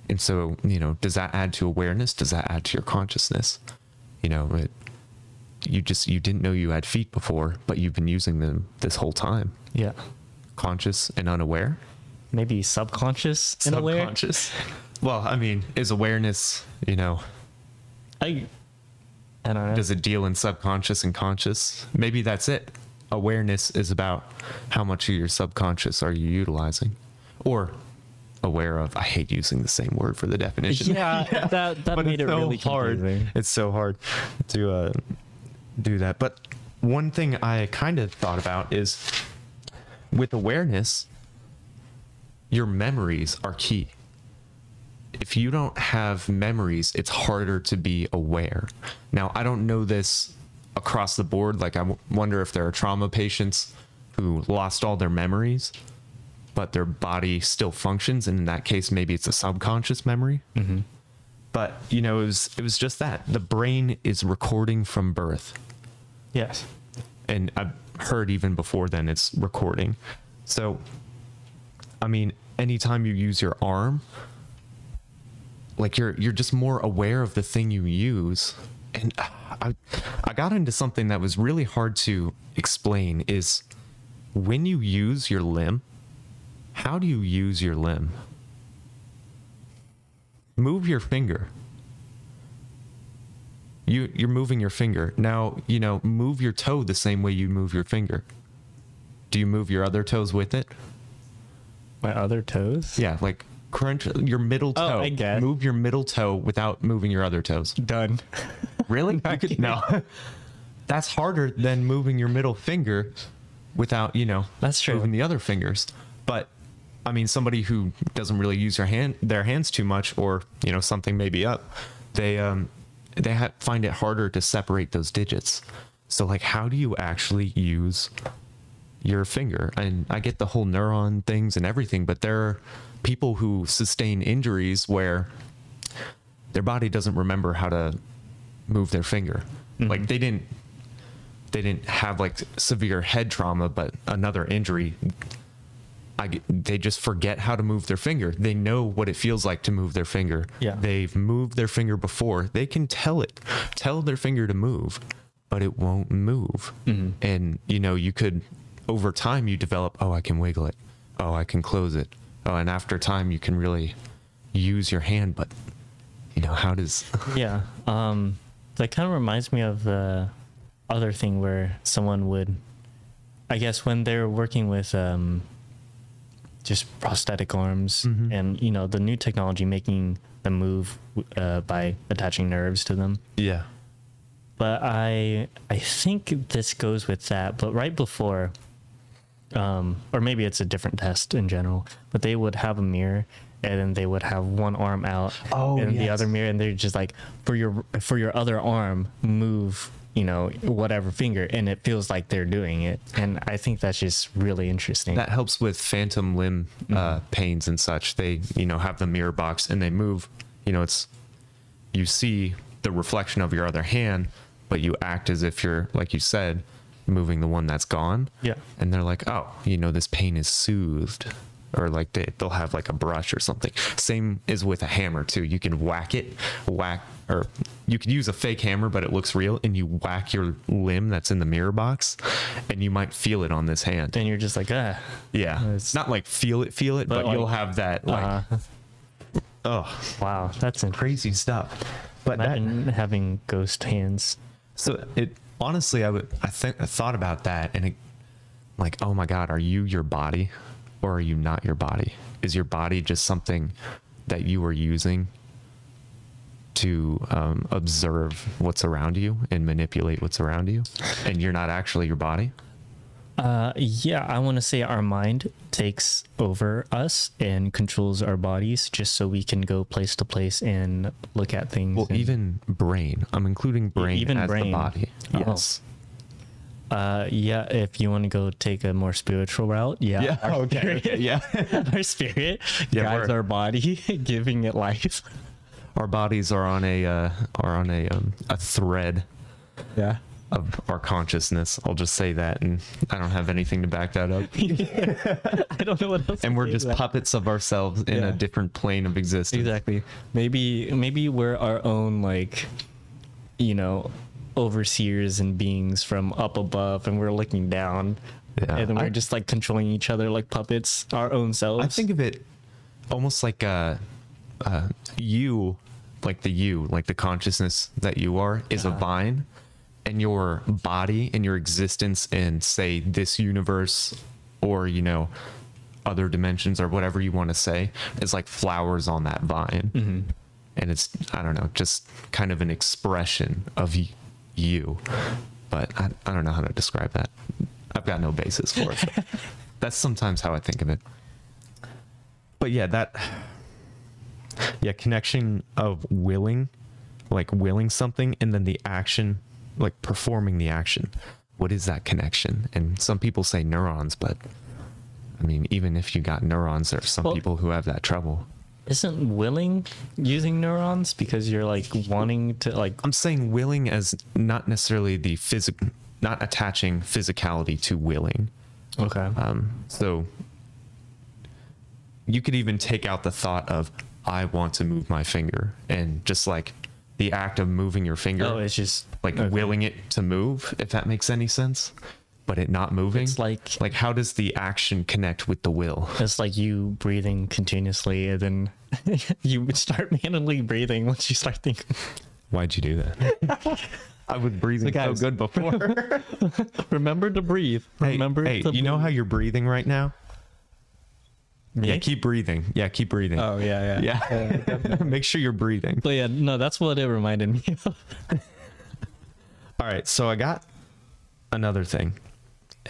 And so, you know, does that add to awareness? Does that add to your consciousness? You know, it, you just you didn't know you had feet before, but you've been using them this whole time. Yeah. Conscious and unaware. Maybe subconscious and aware. subconscious. Well, I mean, is awareness, you know, I. I don't know. does it deal in subconscious and conscious? Maybe that's it. Awareness is about how much of your subconscious are you utilizing or aware of. I hate using the same word for the definition. yeah, that that but made it so really hard. confusing. It's so hard to uh, do that. But one thing I kind of thought about is with awareness, your memories are key. If you don't have memories, it's harder to be aware. Now, I don't know this across the board. Like, I w- wonder if there are trauma patients who lost all their memories, but their body still functions. And in that case, maybe it's a subconscious memory mm-hmm. but you know it was it was just that the brain is recording from birth Yes. and i've heard even before then it's recording so i mean anytime you use your arm like you're you're just more aware of the thing you use. And uh, i i got into something that was really hard to explain is when you use your limb how do you use your limb? Move your finger. You you're moving your finger. Now you know move your toe the same way you move your finger. Do you move your other toes with it? My other toes. yeah like crunch your middle Oh, toe. I guess. move your middle toe without moving your other toes. Done. really? You could, no. that's harder than moving your middle finger without you know That's true. moving the other fingers. But i mean somebody who doesn't really use their hand their hands too much or you know something may be up they um they ha- find it harder to separate those digits. So like how do you actually use your finger? And i get the whole neuron things and everything but there are people who sustain injuries where their body doesn't remember how to move their finger mm-hmm. like they didn't they didn't have like severe head trauma but another injury I, they just forget how to move their finger. They know what it feels like to move their finger. Yeah. They've moved their finger before. They can tell it, tell their finger to move, but it won't move. Mm-hmm. And, you know, you could, over time, you develop, oh, I can wiggle it. Oh, I can close it. Oh, and after time, you can really use your hand. But, you know, how does. yeah. Um, that kind of reminds me of the other thing where someone would, I guess, when they're working with um, just prosthetic arms and you know the new technology making them move uh, by attaching nerves to them. yeah. but I I think this goes with that. But right before, um, or maybe it's a different test in general. But they would have a mirror, and then they would have one arm out, Oh, and the other mirror, and they're just like for your for your other arm, move you know whatever finger, and it feels like they're doing it. And I think that's just really interesting. That helps with phantom limb uh, pains and such. They, you know, have the mirror box and they move. You know, it's you see the reflection of your other hand, but you act as if you're, like you said, moving the one that's gone. Yeah. And they're like, oh, you know, this pain is soothed. Or like they, they'll have like a brush or something. Same is with a hammer too. You can whack it, whack, or you could use a fake hammer, but it looks real, and you whack your limb that's in the mirror box, and you might feel it on this hand. And you're just like, ah. Yeah, It's- not like feel it, feel it, but, But, like, you'll have that like, Uh, oh, wow, that's crazy stuff. But that, having ghost hands. So it honestly, I would I think I thought about that and it like, oh my god, are you your body or are you not your body? Is your body just something that you are using to um, observe what's around you and manipulate what's around you, and you're not actually your body? Uh, yeah, I want to say our mind takes over us and controls our bodies just so we can go place to place and look at things. Well, and- even brain. I'm including brain even as the brain. body. Oh. Yes. Uh, yeah, if you want to go take a more spiritual route, yeah. our spirit- yeah. our spirit Yeah, guides we're- our body, giving it life. Our bodies are on a uh, are on a um, a thread Yeah. Of our consciousness. I'll just say that, and I don't have anything to back that up. I don't know what else. and we're just that. puppets of ourselves in Yeah. a different plane of existence. Exactly. Maybe maybe we're our own like, you know, overseers and beings from up above, and we're looking down, Yeah. and then we're I- just like controlling each other like puppets, our own selves. I think of it almost like uh, uh, you, like the you, like the consciousness that you are, is a Uh-huh. vine, and your body and your existence in, say, this universe, or you know, other dimensions, or whatever you want to say, is like flowers on that vine, Mm-hmm. and it's I don't know, just kind of an expression of y- you, but I, I don't know how to describe that. I've got no basis for it. That's sometimes how I think of it but yeah that yeah connection of willing like willing something and then the action like performing the action. What is that connection? And some people say neurons but i mean even if you got neurons there are some Well- people who have that trouble. Isn't willing using neurons because you're like wanting to like i'm saying willing as not necessarily the physic not attaching physicality to willing. Okay. Um, so you could even take out the thought of I want to move my finger and just like the act of moving your finger, oh it's just like okay. willing it to move, if that makes any sense, but it not moving. It's like- like how does the action connect with the will? It's like you breathing continuously, and then you start manually breathing once you start thinking. Why'd you do that? I was breathing guys- so good before. Remember to breathe. hey, Remember. hey, to you know how you're breathing right now? Yeah, keep breathing. Yeah, keep breathing. Oh yeah, yeah. yeah. Make sure you're breathing. But yeah, no, that's what it reminded me of. All right, so I got another thing,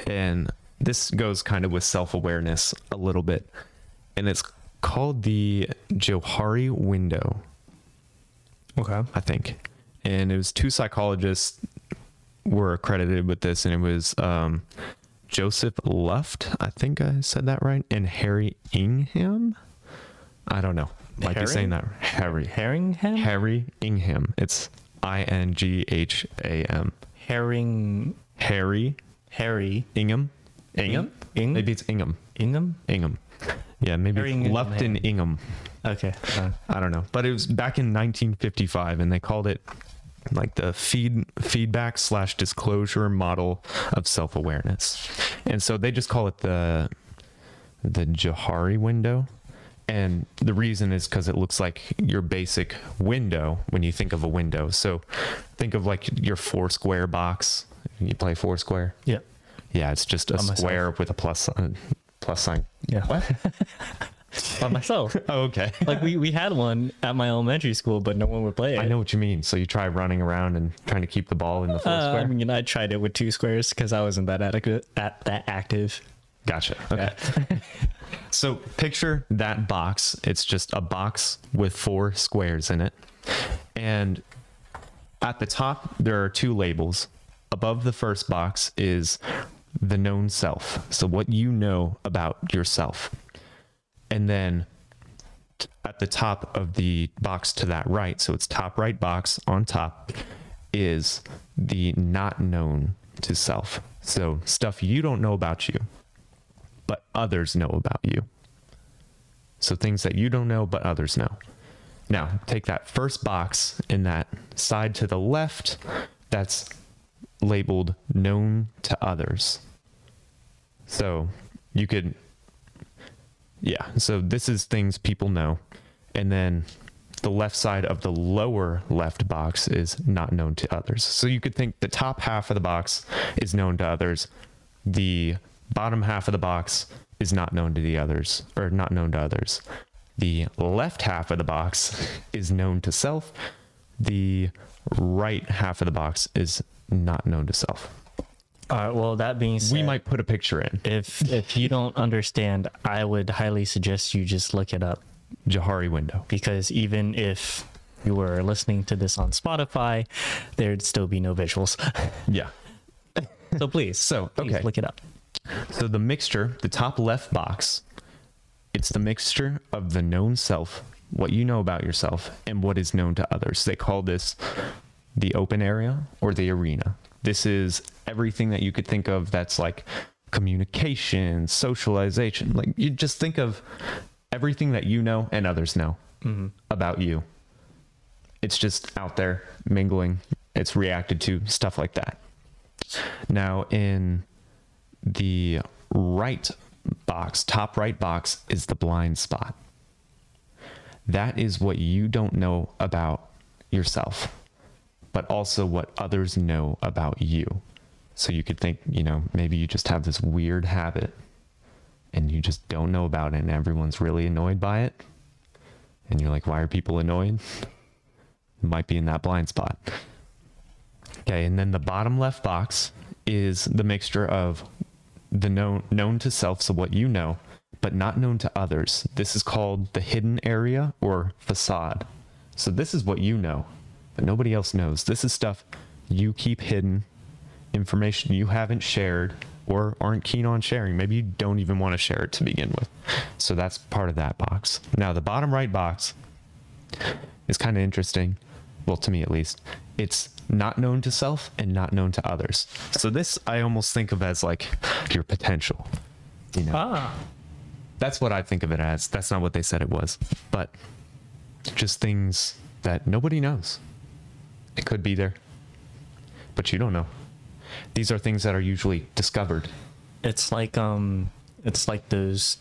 and this goes kind of with self awareness a little bit, and it's called the Johari window, Okay. I think. And it was two psychologists were accredited with this, and it was um, Joseph Luft, I think I said that right, and Harry Ingham. I don't know. Might be saying that Harry. Herringham. Harry Ingham. It's I N G H A M. Herring. Harry Harry. Ingham. Ingham? Ingham. Maybe it's Ingham. Ingham. Ingham. Yeah, maybe Ingham. Lupton Ingham. Okay. uh, I don't know. But it was back in 1955 and they called it like the feed feedback slash disclosure model of self-awareness. And so they just call it the the Johari window. And the reason is because it looks like your basic window when you think of a window. So think of like your four square box. You play four square. yeah. Yeah, it's just a On myself. square with a plus sign. Plus sign. Yeah. What? By myself. Oh, okay. like we, we had one at my elementary school, but no one would play it. I know what you mean. So you try running around and trying to keep the ball in the four Uh, square. I mean, I tried it with two squares because I wasn't that adequate at that active. gotcha. Okay. so picture that box. It's just a box with four squares in it, and at the top there are two labels. Above the first box is the known self. So what you know about yourself. And then t- at the top of the box to that right, so it's top right box on top, is the not known to self. So, stuff you don't know about you, but others know about you. So, things that you don't know, but others know. Now, take that first box in that side to the left that's labeled known to others. So, you could, yeah, so this is things people know. And then the left side of the lower left box is not known to others. So you could think the top half of the box is known to others. The bottom half of the box is not known to the others or not known to others. The left half of the box is known to self. The right half of the box is not known to self. All right. Well, that being said, We might put a picture in. if if you don't understand, I would highly suggest you just look it up Johari window. because even if you were listening to this on Spotify, there'd still be no visuals. Yeah. so please, So, please okay. look it up. So the mixture, the top left box, it's the mixture of the known self, what you know about yourself, and what is known to others. They call this the open area or the arena. This is everything that you could think of that's like communication, socialization. Like you just think of everything that you know and others know mm-hmm. about you. It's just out there mingling. It's reacted to, stuff like that. Now, in the right box, top right box, is the blind spot. That is what you don't know about yourself, but also what others know about you. So you could think, you know, maybe you just have this weird habit and you just don't know about it, and everyone's really annoyed by it. And you're like, why are people annoyed? Might be in that blind spot. Okay, and then the bottom left box is the mixture of the known known to self, so what you know, but not known to others. This is called the hidden area or facade. So this is what you know, but nobody else knows. This is stuff you keep hidden, information you haven't shared or aren't keen on sharing. Maybe you don't even want to share it to begin with. So that's part of that box. Now the bottom right box is kind of interesting. Well, to me at least. It's not known to self and not known to others. So this I almost think of as like your potential. You know. Ah, That's what I think of it as. That's not what they said it was. But just things that nobody knows. It could be there. But you don't know. These are things that are usually discovered. it's like um, it's like those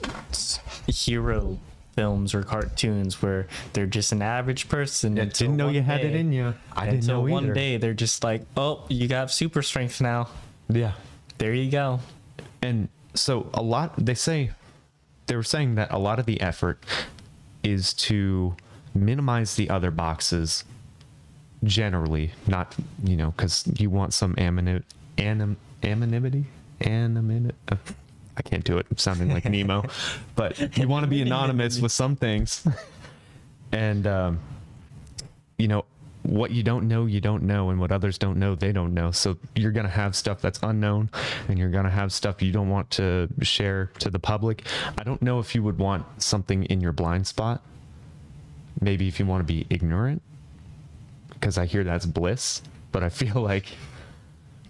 hero films or cartoons where they're just an average person. until didn't know one you had it in you. I didn't know one either. day they're just like, oh, you got super strength now. Yeah. There you go. And so a lot they say they were saying that a lot of the effort is to minimize the other boxes generally, not you know, because you want some anonymity, anim, anonymity, anonymity. Uh, I can't do it. I'm sounding like Nemo, but you want to be anonymous with some things, and um, you know what you don't know you don't know and what others don't know they don't know. So you're going to have stuff that's unknown and you're going to have stuff you don't want to share to the public. I don't know if you would want something in your blind spot. Maybe if you want to be ignorant because i hear that's bliss but i feel like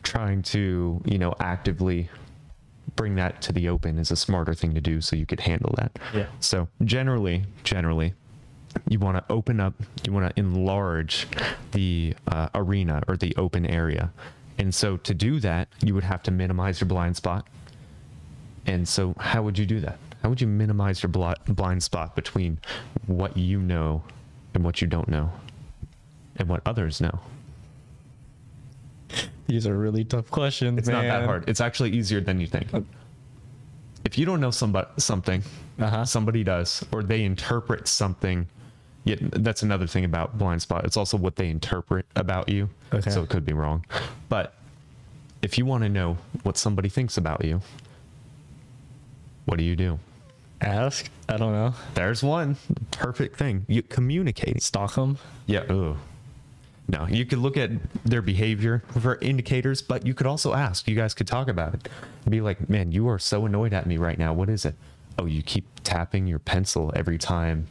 trying to you know actively bring that to the open is a smarter thing to do so you could handle that. Yeah. so generally generally you want to open up you want to enlarge the uh, arena or the open area. And so to do that you would have to minimize your blind spot. And so how would you do that? How would you minimize your bli- blind spot between what you know and what you don't know and what others know These are really tough questions. it's not that hard it's actually easier than you think if you don't know somebody something Uh-huh. somebody does or they interpret something yet that's another thing about blind spot it's also what they interpret about you Okay. so it could be wrong but if you want to know what somebody thinks about you what do you do Ask? I don't know. there's one perfect thing you communicate. Stockholm? yeah ooh. No you could look at their behavior for indicators but you could also ask you guys could talk about it be like man you are so annoyed at me right now what is it oh you keep tapping your pencil every time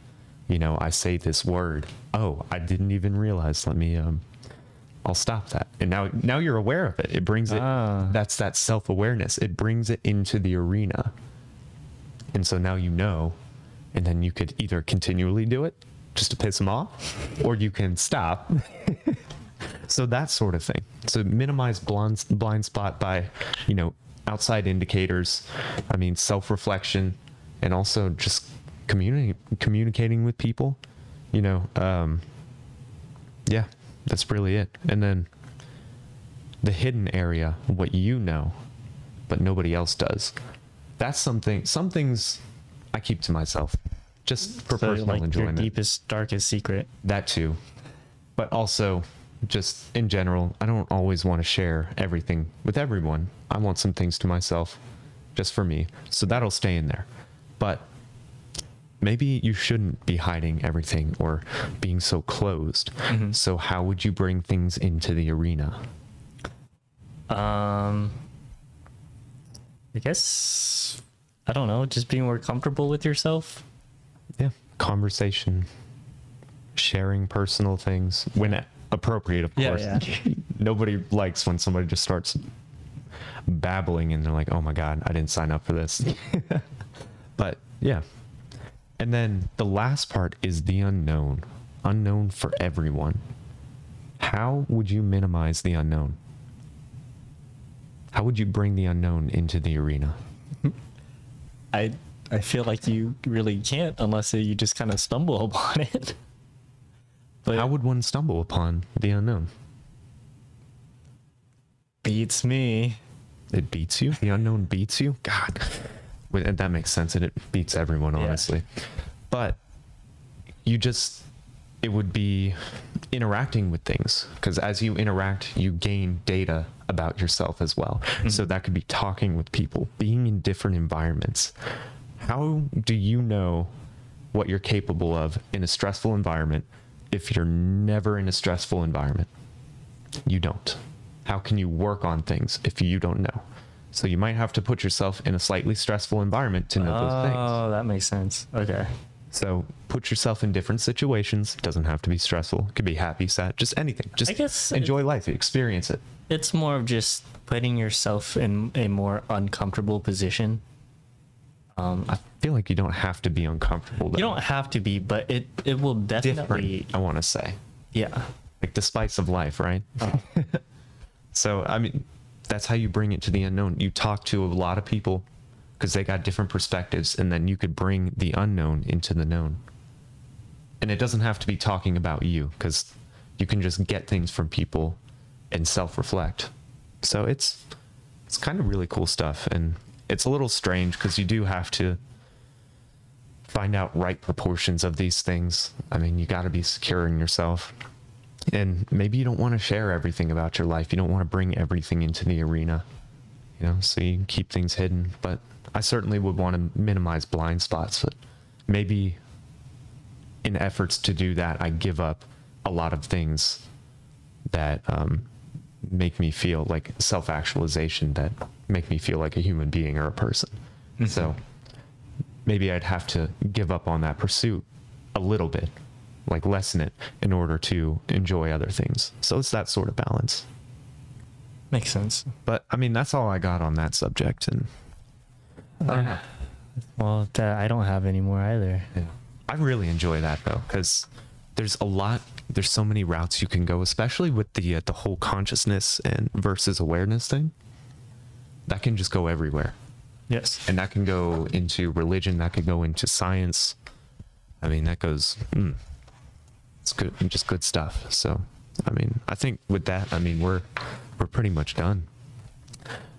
you know i say this word oh i didn't even realize let me um I'll stop that. And now now you're aware of it. It brings it Ah. that's that self-awareness. It brings it into the arena. And so now you know and then you could either continually do it just to piss them off or you can stop. so that sort of thing. So minimize blind blind spot by, you know, outside indicators. I mean, self-reflection and also just communi- communicating with people. You know, um, yeah, that's really it. And then the hidden area, what you know, but nobody else does. That's something. Some things I keep to myself, just for So, personal like your deepest, darkest secret. That too, but also just in general, I don't always want to share everything with everyone. I want some things to myself, just for me. So that'll stay in there. But maybe you shouldn't be hiding everything or being so closed. Mhm. So how would you bring things into the arena? Um, I guess I don't know. Just being more comfortable with yourself. Yeah, conversation, sharing personal things when appropriate, of Yeah, course. yeah. Nobody likes when somebody just starts babbling and they're like, "Oh my god, I didn't sign up for this." but yeah. And then the last part is the unknown. Unknown for everyone. How would you minimize the unknown? How would you bring the unknown into the arena? I I feel like you really can't unless you just kind of stumble upon it. But How would one stumble upon the unknown? beats me. It beats you. The unknown beats you. God, and that makes sense, and it beats everyone, Yeah. honestly. But you just, it would be interacting with things because as you interact, you gain data about yourself as well. Mm-hmm. So that could be talking with people, being in different environments. How do you know what you're capable of in a stressful environment if you're never in a stressful environment? you don't. How can you work on things if you don't know? So you might have to put yourself in a slightly stressful environment to know those things. Oh, that makes sense. Okay. So put yourself in different situations. It doesn't have to be stressful. It could be happy, sad, just anything. Just I guess enjoy life, experience it. It's more of just putting yourself in a more uncomfortable position. Um, I feel like you don't have to be uncomfortable. Though. you don't have to be, but it it will definitely. different. I want to say, Yeah. like the spice of life, right? so I mean, that's how you bring it to the unknown. You talk to a lot of people because they got different perspectives, and then you could bring the unknown into the known. And it doesn't have to be talking about you because you can just get things from people and self-reflect. So it's it's kind of really cool stuff, and it's a little strange because you do have to find out right proportions of these things. I mean, you got to be secure in yourself. And maybe you don't want to share everything about your life. You don't want to bring everything into the arena, you know, so you keep things hidden. But I certainly would want to minimize blind spots. But maybe in efforts to do that, I give up a lot of things that um, make me feel like self actualization, that make me feel like a human being or a person. So maybe I'd have to give up on that pursuit a little bit, like lessen it in order to enjoy other things. So it's that sort of balance. Makes sense. But I mean, that's all I got on that subject. And Uh, well, that I don't have any more either. yeah. I really enjoy that though, because there's a lot, there's so many routes you can go, especially with the uh, the whole consciousness and versus awareness thing. That can just go everywhere. Yes. and that can go into religion that could go into science i mean that goes mm, it's good just good stuff so i mean i think with that i mean we're we're pretty much done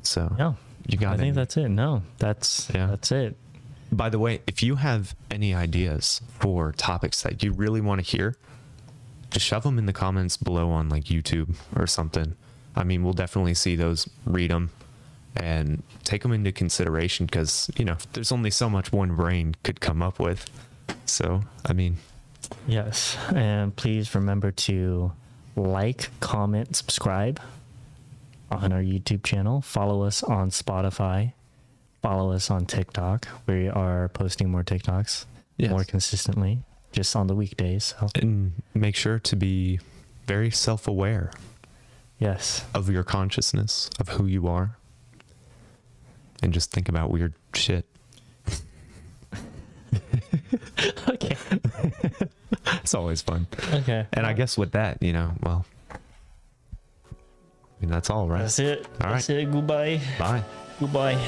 so No. you got I think any- that's it. No, that's Yeah. that's it. by the way if you have any ideas for topics that you really want to hear just shove them in the comments below on like youtube or something i mean we'll definitely see those read them and take them into consideration because you know there's only so much one brain could come up with so i mean Yes. And please remember to like, comment, subscribe on our YouTube channel. Follow us on Spotify. Follow us on TikTok. We are posting more TikToks Yes. more consistently, just on the weekdays. So. And make sure to be very self aware. Yes. Of your consciousness, of who you are. And just think about weird shit. okay. it's always fun. Okay. And I guess with that, you know, well, I mean, that's all, right? That's it. All right. That's it. Goodbye. Bye. Goodbye.